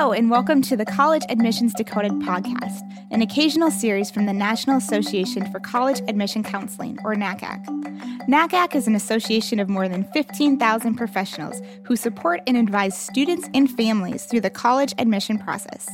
Hello, and welcome to the College Admissions Decoded podcast, an occasional series from the National Association for College Admission Counseling, or NACAC. NACAC is an association of more than 15,000 professionals who support and advise students and families through the college admission process.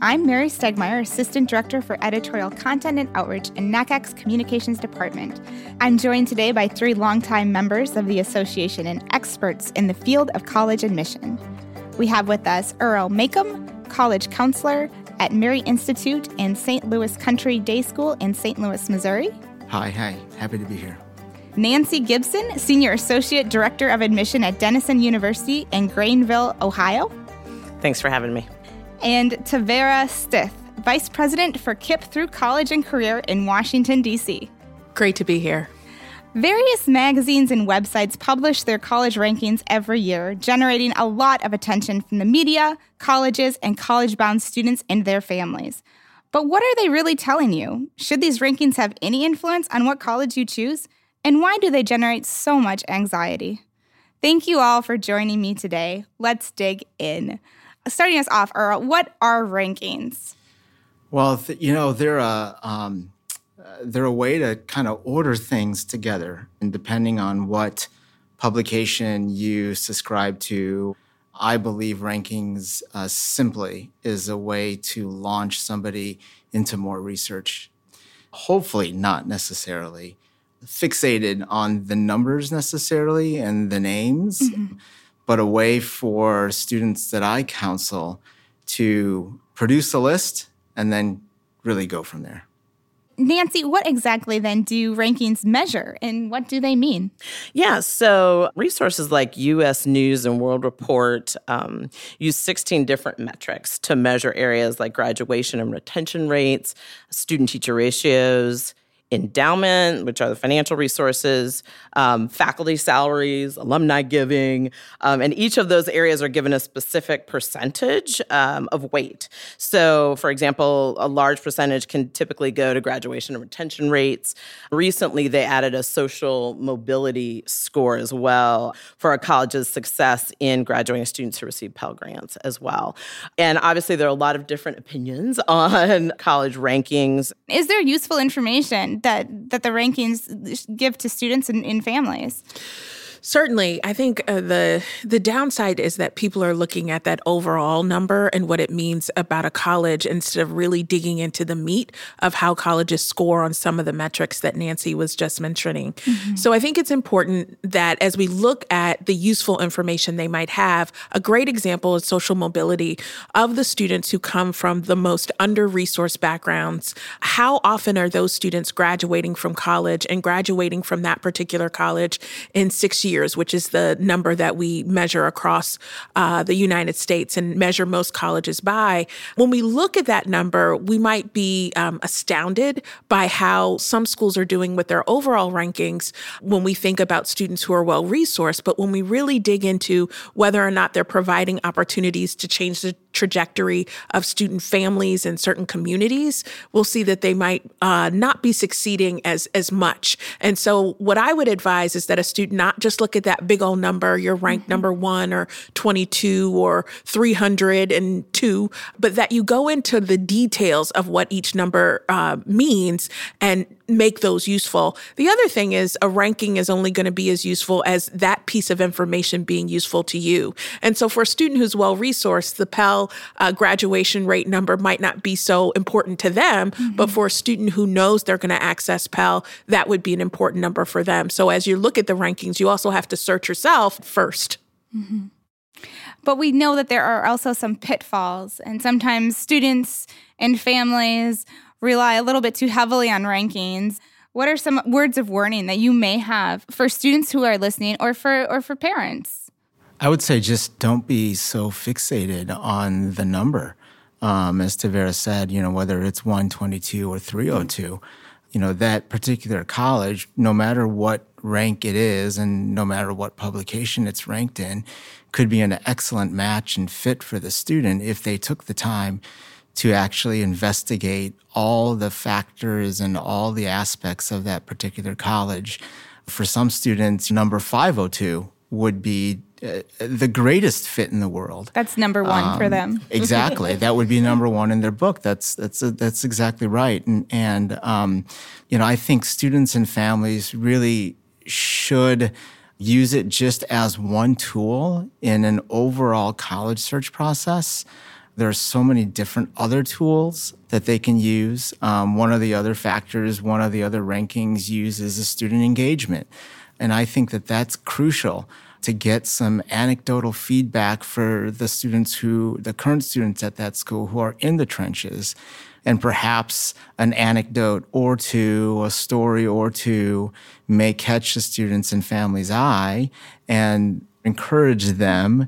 I'm Mary Stegmeyer, Assistant Director for Editorial Content and Outreach in NACAC's Communications Department. I'm joined today by three longtime members of the association and experts in the field of college admission. We have with us Earl Macam, college counselor at Mary Institute and St. Louis Country Day School in St. Louis, Missouri. Hi, hi. Happy to be here. Nancy Gibson, Senior Associate Director of Admission at Denison University in Granville, Ohio. Thanks for having me. And Tevera Stith, Vice President for KIPP through College and Career in Washington, D.C. Great to be here. Various magazines and websites publish their college rankings every year, generating a lot of attention from the media, colleges, and college bound students and their families. But what are they really telling you? Should these rankings have any influence on what college you choose? And why do they generate so much anxiety? Thank you all for joining me today. Let's dig in. Starting us off, Earl, what are rankings? Well, th- you know, they're a. Um they're a way to kind of order things together. And depending on what publication you subscribe to, I believe rankings uh, simply is a way to launch somebody into more research. Hopefully, not necessarily fixated on the numbers necessarily and the names, mm-hmm. but a way for students that I counsel to produce a list and then really go from there. Nancy, what exactly then do rankings measure and what do they mean? Yeah, so resources like US News and World Report um, use 16 different metrics to measure areas like graduation and retention rates, student teacher ratios, endowment, which are the financial resources, um, faculty salaries, alumni giving, um, and each of those areas are given a specific percentage um, of weight. So, for example, a large percentage can typically go to graduation and retention rates. Recently, they added a social mobility score as well for a college's success in graduating students who receive Pell Grants as well. And obviously, there are a lot of different opinions on college rankings. Is there useful information that that the rankings give to students and, and families. Certainly, I think uh, the the downside is that people are looking at that overall number and what it means about a college instead of really digging into the meat of how colleges score on some of the metrics that Nancy was just mentioning. Mm-hmm. So I think it's important that as we look at the useful information they might have, a great example is social mobility of the students who come from the most under-resourced backgrounds. How often are those students graduating from college and graduating from that particular college in 6 years years, which is the number that we measure across uh, the United States and measure most colleges by, when we look at that number, we might be um, astounded by how some schools are doing with their overall rankings when we think about students who are well resourced. But when we really dig into whether or not they're providing opportunities to change the trajectory of student families and certain communities, we'll see that they might uh, not be succeeding as as much. And so, what I would advise is that a student not just look at that big old number, you're ranked mm-hmm. number one or 22 or 302, but that you go into the details of what each number uh, means and make those useful. The other thing is a ranking is only going to be as useful as that piece of information being useful to you. And so for a student who's well resourced, the Pell uh, graduation rate number might not be so important to them, mm-hmm. but for a student who knows they're going to access Pell, that would be an important number for them. So as you look at the rankings, you also have to search yourself 1st mm-hmm. But we know that there are also some pitfalls, and sometimes students and families rely a little bit too heavily on rankings. What are some words of warning that you may have for students who are listening or for or for parents? I would say just don't be so fixated on the number. Um, as Tevera said, you know, whether it's 122 or 302, you know, that particular college, no matter what rank it is and no matter what publication it's ranked in, could be an excellent match and fit for the student if they took the time to actually investigate all the factors and all the aspects of that particular college. For some students, number 502 would be uh, the greatest fit in the world. That's number one um, for them. exactly, that would be number one in their book. That's that's uh, that's exactly right. And and um, you know, I think students and families really should use it just as one tool in an overall college search process. There are so many different other tools that they can use. Um, one of the other factors, one of the other rankings uses is student engagement. And I think that that's crucial to get some anecdotal feedback for the students who, the current students at that school who are in the trenches. And perhaps an anecdote or two, a story or two may catch the students and families' eye and encourage them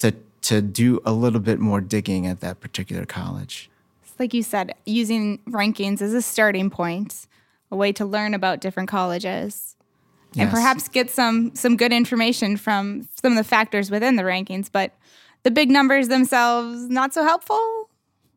to, to do a little bit more digging at that particular college. Like you said, using rankings as a starting point, a way to learn about different colleges yes. and perhaps get some some good information from some of the factors within the rankings, but the big numbers themselves not so helpful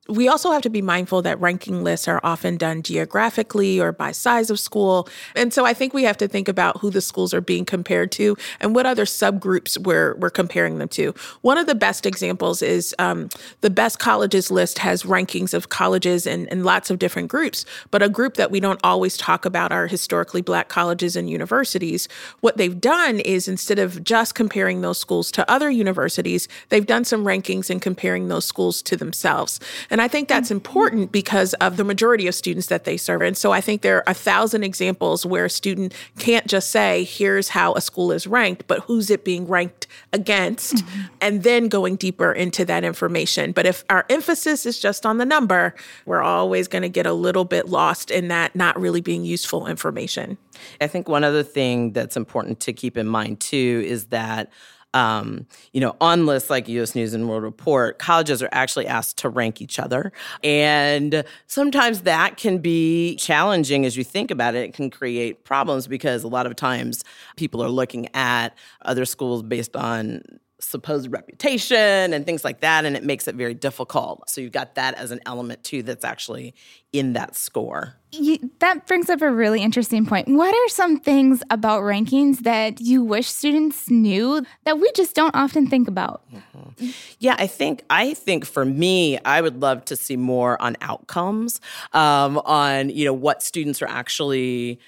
we also have to be mindful that ranking lists are often done geographically or by size of school. And so I think we have to think about who the schools are being compared to and what other subgroups we're, we're comparing them to. One of the best examples is um, the best colleges list has rankings of colleges and, in lots of different groups, but a group that we don't always talk about are historically black colleges and universities. What they've done is instead of just comparing those schools to other universities, they've done some rankings and comparing those schools to themselves. And and I think that's important because of the majority of students that they serve. And so I think there are a thousand examples where a student can't just say, here's how a school is ranked, but who's it being ranked against, mm-hmm. and then going deeper into that information. But if our emphasis is just on the number, we're always going to get a little bit lost in that not really being useful information. I think one other thing that's important to keep in mind too is that um, you know, on lists like US News and World Report, colleges are actually asked to rank each other. And sometimes that can be challenging as you think about it. It can create problems because a lot of times people are looking at other schools based on supposed reputation and things like that, and it makes it very difficult. So you've got that as an element too that's actually in that score. You, that brings up a really interesting point. What are some things about rankings that you wish students knew that we just don't often think about? Mm-hmm. Yeah, I think I think for me, I would love to see more on outcomes, um, on you know what students are actually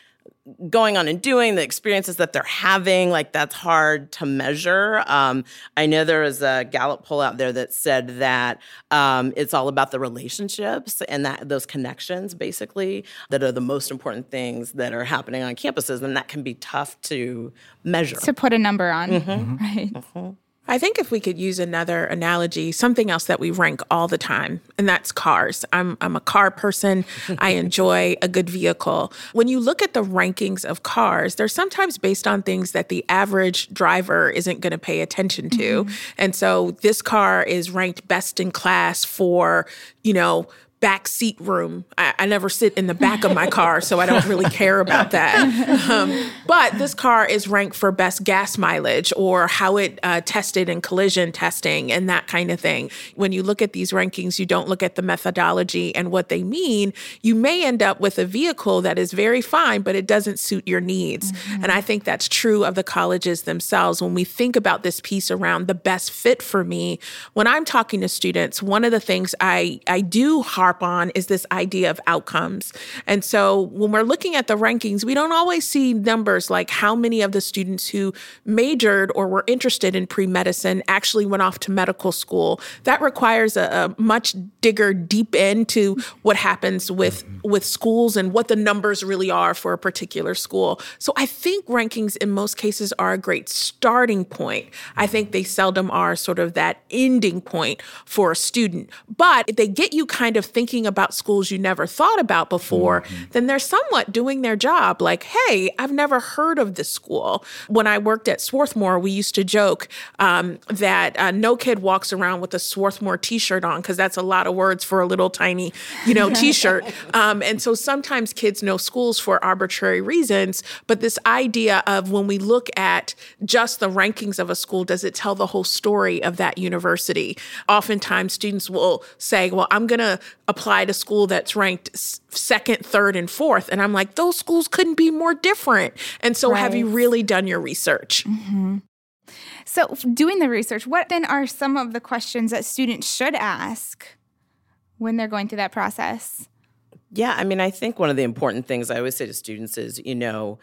going on and doing, the experiences that they're having, like that's hard to measure. Um, I know there was a Gallup poll out there that said that um, it's all about the relationships and that those connections, basically, that are the most important things that are happening on campuses, and that can be tough to measure. To put a number on, mm-hmm. right? Mm-hmm. I think if we could use another analogy, something else that we rank all the time, and that's cars. I'm, I'm a car person. I enjoy a good vehicle. When you look at the rankings of cars, they're sometimes based on things that the average driver isn't going to pay attention to. Mm-hmm. And so this car is ranked best in class for, you know, back seat room. I, I, never sit in the back of my car, so I don't really care about that. Um, but this car is ranked for best gas mileage or how it uh, tested in collision testing and that kind of thing. When you look at these rankings, you don't look at the methodology and what they mean. You may end up with a vehicle that is very fine, but it doesn't suit your needs. Mm-hmm. And I think that's true of the colleges themselves. When we think about this piece around the best fit for me, when I'm talking to students, one of the things I, I do hard harp on is this idea of outcomes. And so when we're looking at the rankings, we don't always see numbers like how many of the students who majored or were interested in pre medicine actually went off to medical school. That requires a, a much digger deep into what happens with, with schools and what the numbers really are for a particular school. So I think rankings in most cases are a great starting point. I think they seldom are sort of that ending point for a student, but if they get you kind of thinking thinking about schools you never thought about before, mm-hmm. then they're somewhat doing their job. Like, hey, I've never heard of this school. When I worked at Swarthmore, we used to joke um, that uh, no kid walks around with a Swarthmore T-shirt on because that's a lot of words for a little tiny, you know, T-shirt. Um, and so sometimes kids know schools for arbitrary reasons. But this idea of when we look at just the rankings of a school, does it tell the whole story of that university? Oftentimes, students will say, "Well, I'm going to apply to school that's ranked second, third, and fourth. And I'm like, those schools couldn't be more different. And so, right. have you really done your research? Mm-hmm. So, doing the research, what then are some of the questions that students should ask when they're going through that process? Yeah, I mean, I think one of the important things I always say to students is, you know,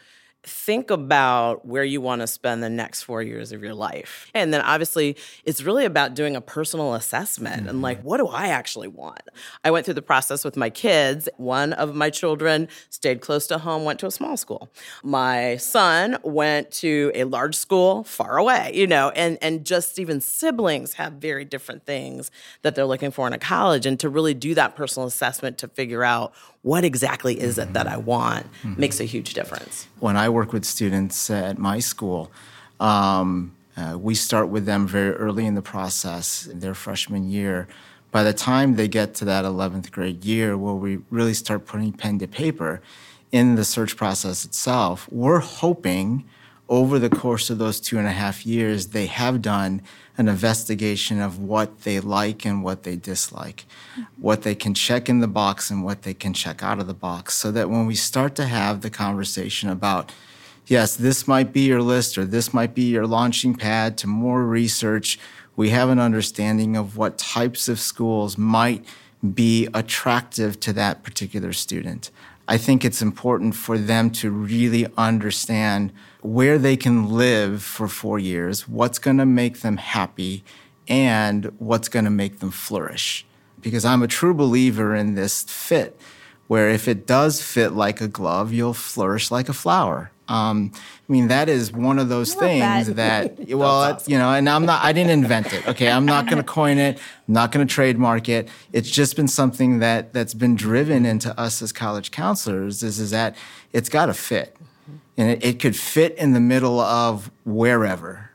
think about where you want to spend the next four years of your life. And then obviously, it's really about doing a personal assessment mm-hmm. and like, what do I actually want? I went through the process with my kids. One of my children stayed close to home, went to a small school. My son went to a large school far away, you know, and, and just even siblings have very different things that they're looking for in a college. And to really do that personal assessment to figure out what exactly is it that I want mm-hmm. makes a huge difference. When I work with students at my school, um, uh, we start with them very early in the process, in their freshman year. By the time they get to that 11th grade year, where we really start putting pen to paper in the search process itself, we're hoping over the course of those two and a half years, they have done an investigation of what they like and what they dislike, what they can check in the box and what they can check out of the box, so that when we start to have the conversation about, yes, this might be your list or this might be your launching pad to more research, we have an understanding of what types of schools might be attractive to that particular student. I think it's important for them to really understand where they can live for four years, what's going to make them happy, and what's going to make them flourish. Because I'm a true believer in this fit, where if it does fit like a glove, you'll flourish like a flower. Um, I mean, that is one of those things that, that well, awesome. you know, and I'm not, I didn't invent it. Okay. I'm not going to coin it. I'm not going to trademark it. It's just been something that, that's been driven into us as college counselors is, is that it's got to fit. And it, it could fit in the middle of wherever.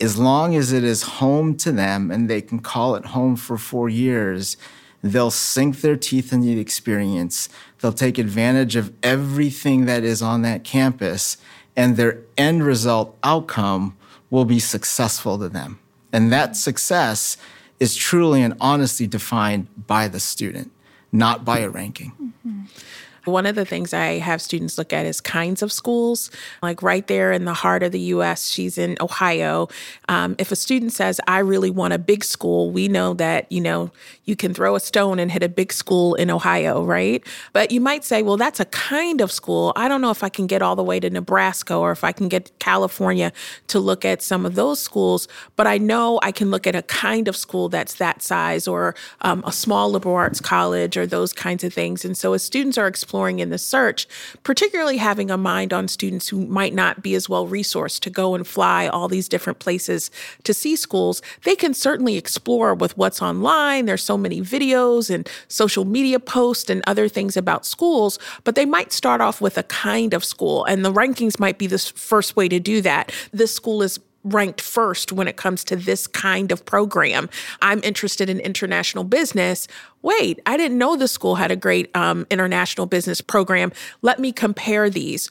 As long as it is home to them and they can call it home for four years, they'll sink their teeth in the experience. They'll take advantage of everything that is on that campus, and their end result outcome will be successful to them. And that success is truly and honestly defined by the student, not by a ranking. Mm-hmm. One of the things I have students look at is kinds of schools. Like right there in the heart of the US, she's in Ohio. Um, if a student says, I really want a big school, we know that, you know, you can throw a stone and hit a big school in Ohio, right? But you might say, well, that's a kind of school. I don't know if I can get all the way to Nebraska or if I can get California to look at some of those schools, but I know I can look at a kind of school that's that size or um, a small liberal arts college or those kinds of things. And so as students are exploring, exploring in the search, particularly having a mind on students who might not be as well resourced to go and fly all these different places to see schools, they can certainly explore with what's online. There's so many videos and social media posts and other things about schools, but they might start off with a kind of school, and the rankings might be the first way to do that. This school is ranked first when it comes to this kind of program. I'm interested in international business. Wait, I didn't know the school had a great um, international business program. Let me compare these.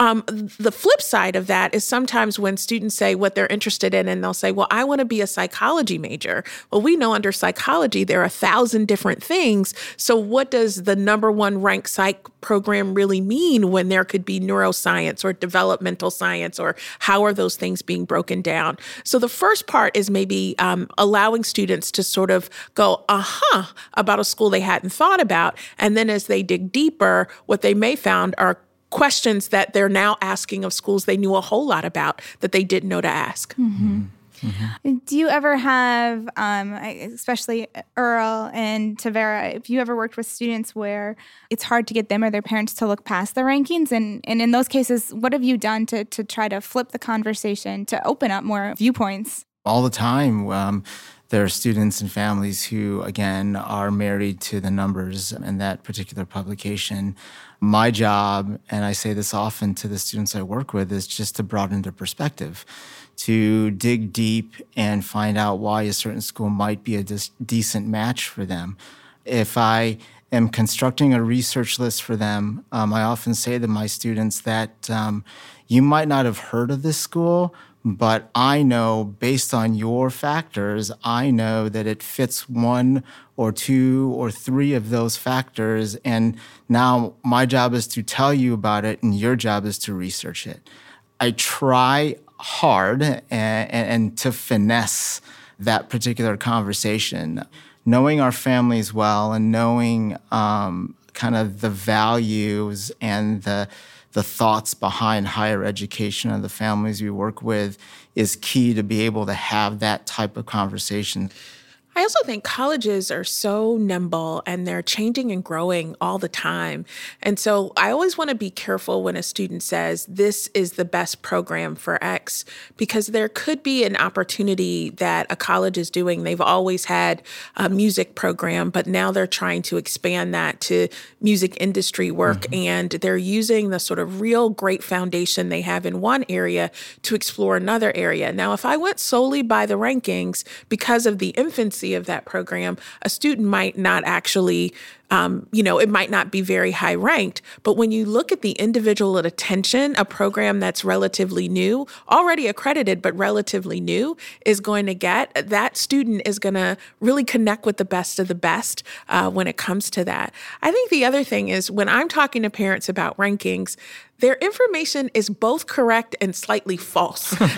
Um, the flip side of that is sometimes when students say what they're interested in, and they'll say, Well, I want to be a psychology major. Well, we know under psychology there are a thousand different things. So, what does the number one ranked psych program really mean when there could be neuroscience or developmental science, or how are those things being broken down? So, the first part is maybe um, allowing students to sort of go, Uh huh, about a school they hadn't thought about. And then as they dig deeper, what they may found are questions that they're now asking of schools they knew a whole lot about that they didn't know to ask. Mm-hmm. Mm-hmm. Do you ever have, um, especially Earl and Tevera, if you ever worked with students where it's hard to get them or their parents to look past the rankings? And, and in those cases, what have you done to, to try to flip the conversation to open up more viewpoints? All the time. Um, there are students and families who, again, are married to the numbers in that particular publication. My job, and I say this often to the students I work with, is just to broaden their perspective, to dig deep and find out why a certain school might be a dis- decent match for them. If I am constructing a research list for them, um, I often say to my students that um, you might not have heard of this school, but I know based on your factors, I know that it fits one or two or three of those factors. And now my job is to tell you about it, and your job is to research it. I try hard and, and, to finesse that particular conversation. Knowing our families well and knowing um, kind of the values and the the thoughts behind higher education and the families we work with is key to be able to have that type of conversation. I also think colleges are so nimble and they're changing and growing all the time. And so I always want to be careful when a student says, This is the best program for X, because there could be an opportunity that a college is doing. They've always had a music program, but now they're trying to expand that to music industry work. Mm-hmm. And they're using the sort of real great foundation they have in one area to explore another area. Now, if I went solely by the rankings because of the infancy, of that program, a student might not actually um, you know, it might not be very high ranked, but when you look at the individual attention, a program that's relatively new, already accredited, but relatively new, is going to get, that student is going to really connect with the best of the best uh, when it comes to that. I think the other thing is when I'm talking to parents about rankings, their information is both correct and slightly false.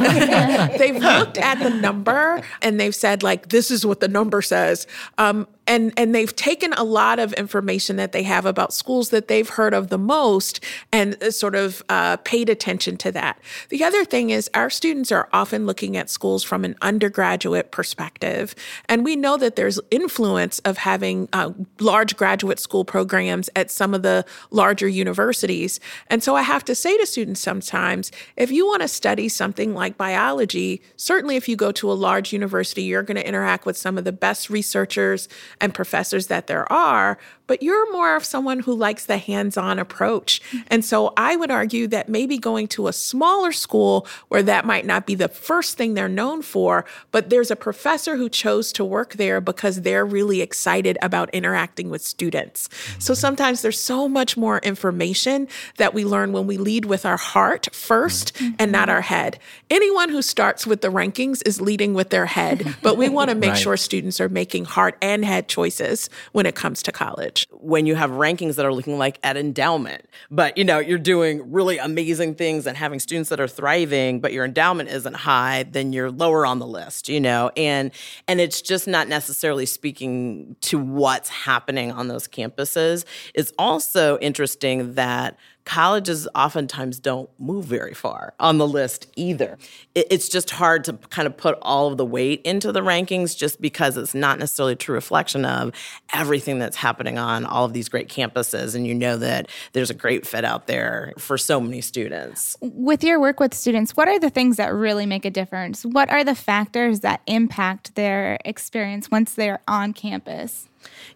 they've looked at the number and they've said, like, this is what the number says. Um, and and they've taken a lot of information that they have about schools that they've heard of the most and uh, sort of uh, paid attention to that. The other thing is our students are often looking at schools from an undergraduate perspective, and we know that there's influence of having uh, large graduate school programs at some of the larger universities. And so I have to say to students sometimes, if you want to study something like biology, certainly if you go to a large university, you're going to interact with some of the best researchers and professors that there are, but you're more of someone who likes the hands on approach. And so I would argue that maybe going to a smaller school where that might not be the first thing they're known for, but there's a professor who chose to work there because they're really excited about interacting with students. So sometimes there's so much more information that we learn when we lead with our heart 1st mm-hmm. and not our head. Anyone who starts with the rankings is leading with their head, but we want to make right. sure students are making heart and head choices when it comes to college when you have rankings that are looking like at endowment, but you know, you're doing really amazing things and having students that are thriving, but your endowment isn't high, then you're lower on the list, you know. And and it's just not necessarily speaking to what's happening on those campuses. It's also interesting that colleges oftentimes don't move very far on the list either. it's just hard to kind of put all of the weight into the rankings just because it's not necessarily a true reflection of everything that's happening on all of these great campuses. And you know that there's a great fit out there for so many students. With your work with students, what are the things that really make a difference? What are the factors that impact their experience once they're on campus?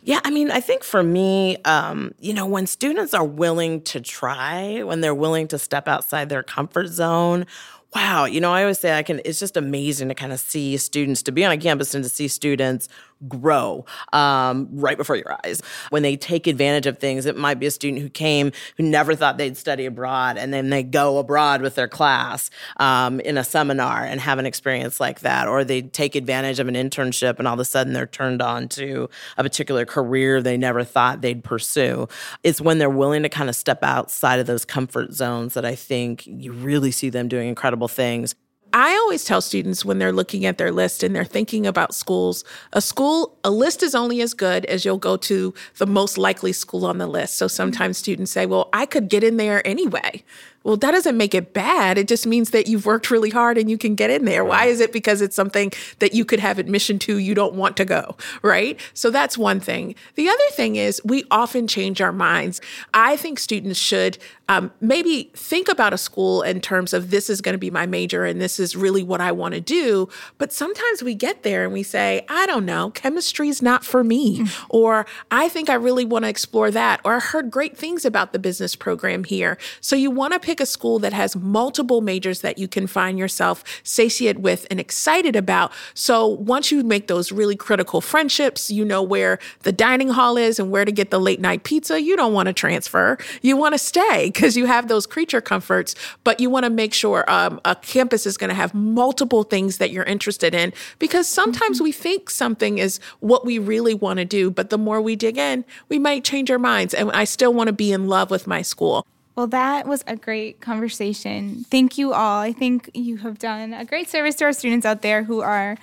Yeah, I mean, I think for me, um, you know, when students are willing to try, when they're willing to step outside their comfort zone, wow, you know, I always say I can, it's just amazing to kind of see students, to be on a campus and to see students grow um, right before your eyes. When they take advantage of things, it might be a student who came who never thought they'd study abroad, and then they go abroad with their class um, in a seminar and have an experience like that, or they take advantage of an internship and all of a sudden they're turned on to a particular career they never thought they'd pursue. It's when they're willing to kind of step outside of those comfort zones that I think you really see them doing incredible things. I always tell students when they're looking at their list and they're thinking about schools, a school, a list is only as good as you'll go to the most likely school on the list. So sometimes students say, well, I could get in there anyway. Well, that doesn't make it bad. It just means that you've worked really hard and you can get in there. Why is it because it's something that you could have admission to, you don't want to go, right? So that's one thing. The other thing is we often change our minds. I think students should um, maybe think about a school in terms of this is going to be my major and this is really what I want to do. But sometimes we get there and we say, I don't know, chemistry is not for me. Mm-hmm. Or I think I really want to explore that. Or I heard great things about the business program here. So you want to pick a school that has multiple majors that you can find yourself satiate with and excited about. So once you make those really critical friendships, you know where the dining hall is and where to get the late night pizza, you don't want to transfer. You want to stay because you have those creature comforts, but you want to make sure um, a campus is going to have multiple things that you're interested in because sometimes mm-hmm. we think something is what we really want to do, but the more we dig in, we might change our minds. And I still want to be in love with my school. Well, that was a great conversation. Thank you all. I think you have done a great service to our students out there who are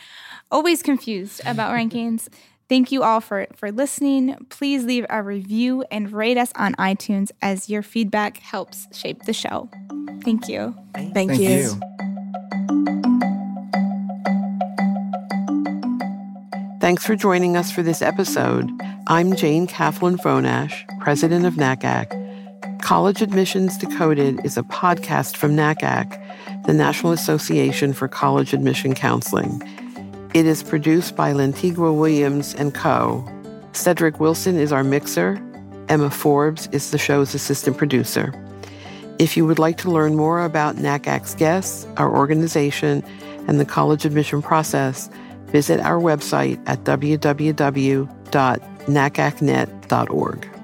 always confused about rankings. Thank you all for, for listening. Please leave a review and rate us on iTunes as your feedback helps shape the show. Thank you. Thank, Thank you. you. Thanks for joining us for this episode. I'm Jayne Caflin Fonash, president of NACAC. College Admissions Decoded is a podcast from NACAC, the National Association for College Admission Counseling. It is produced by Lantigua Williams and Co. Cedric Wilson is our mixer. Emma Forbes is the show's assistant producer. If you would like to learn more about NACAC's guests, our organization, and the college admission process, visit our website at www.nacacnet.org.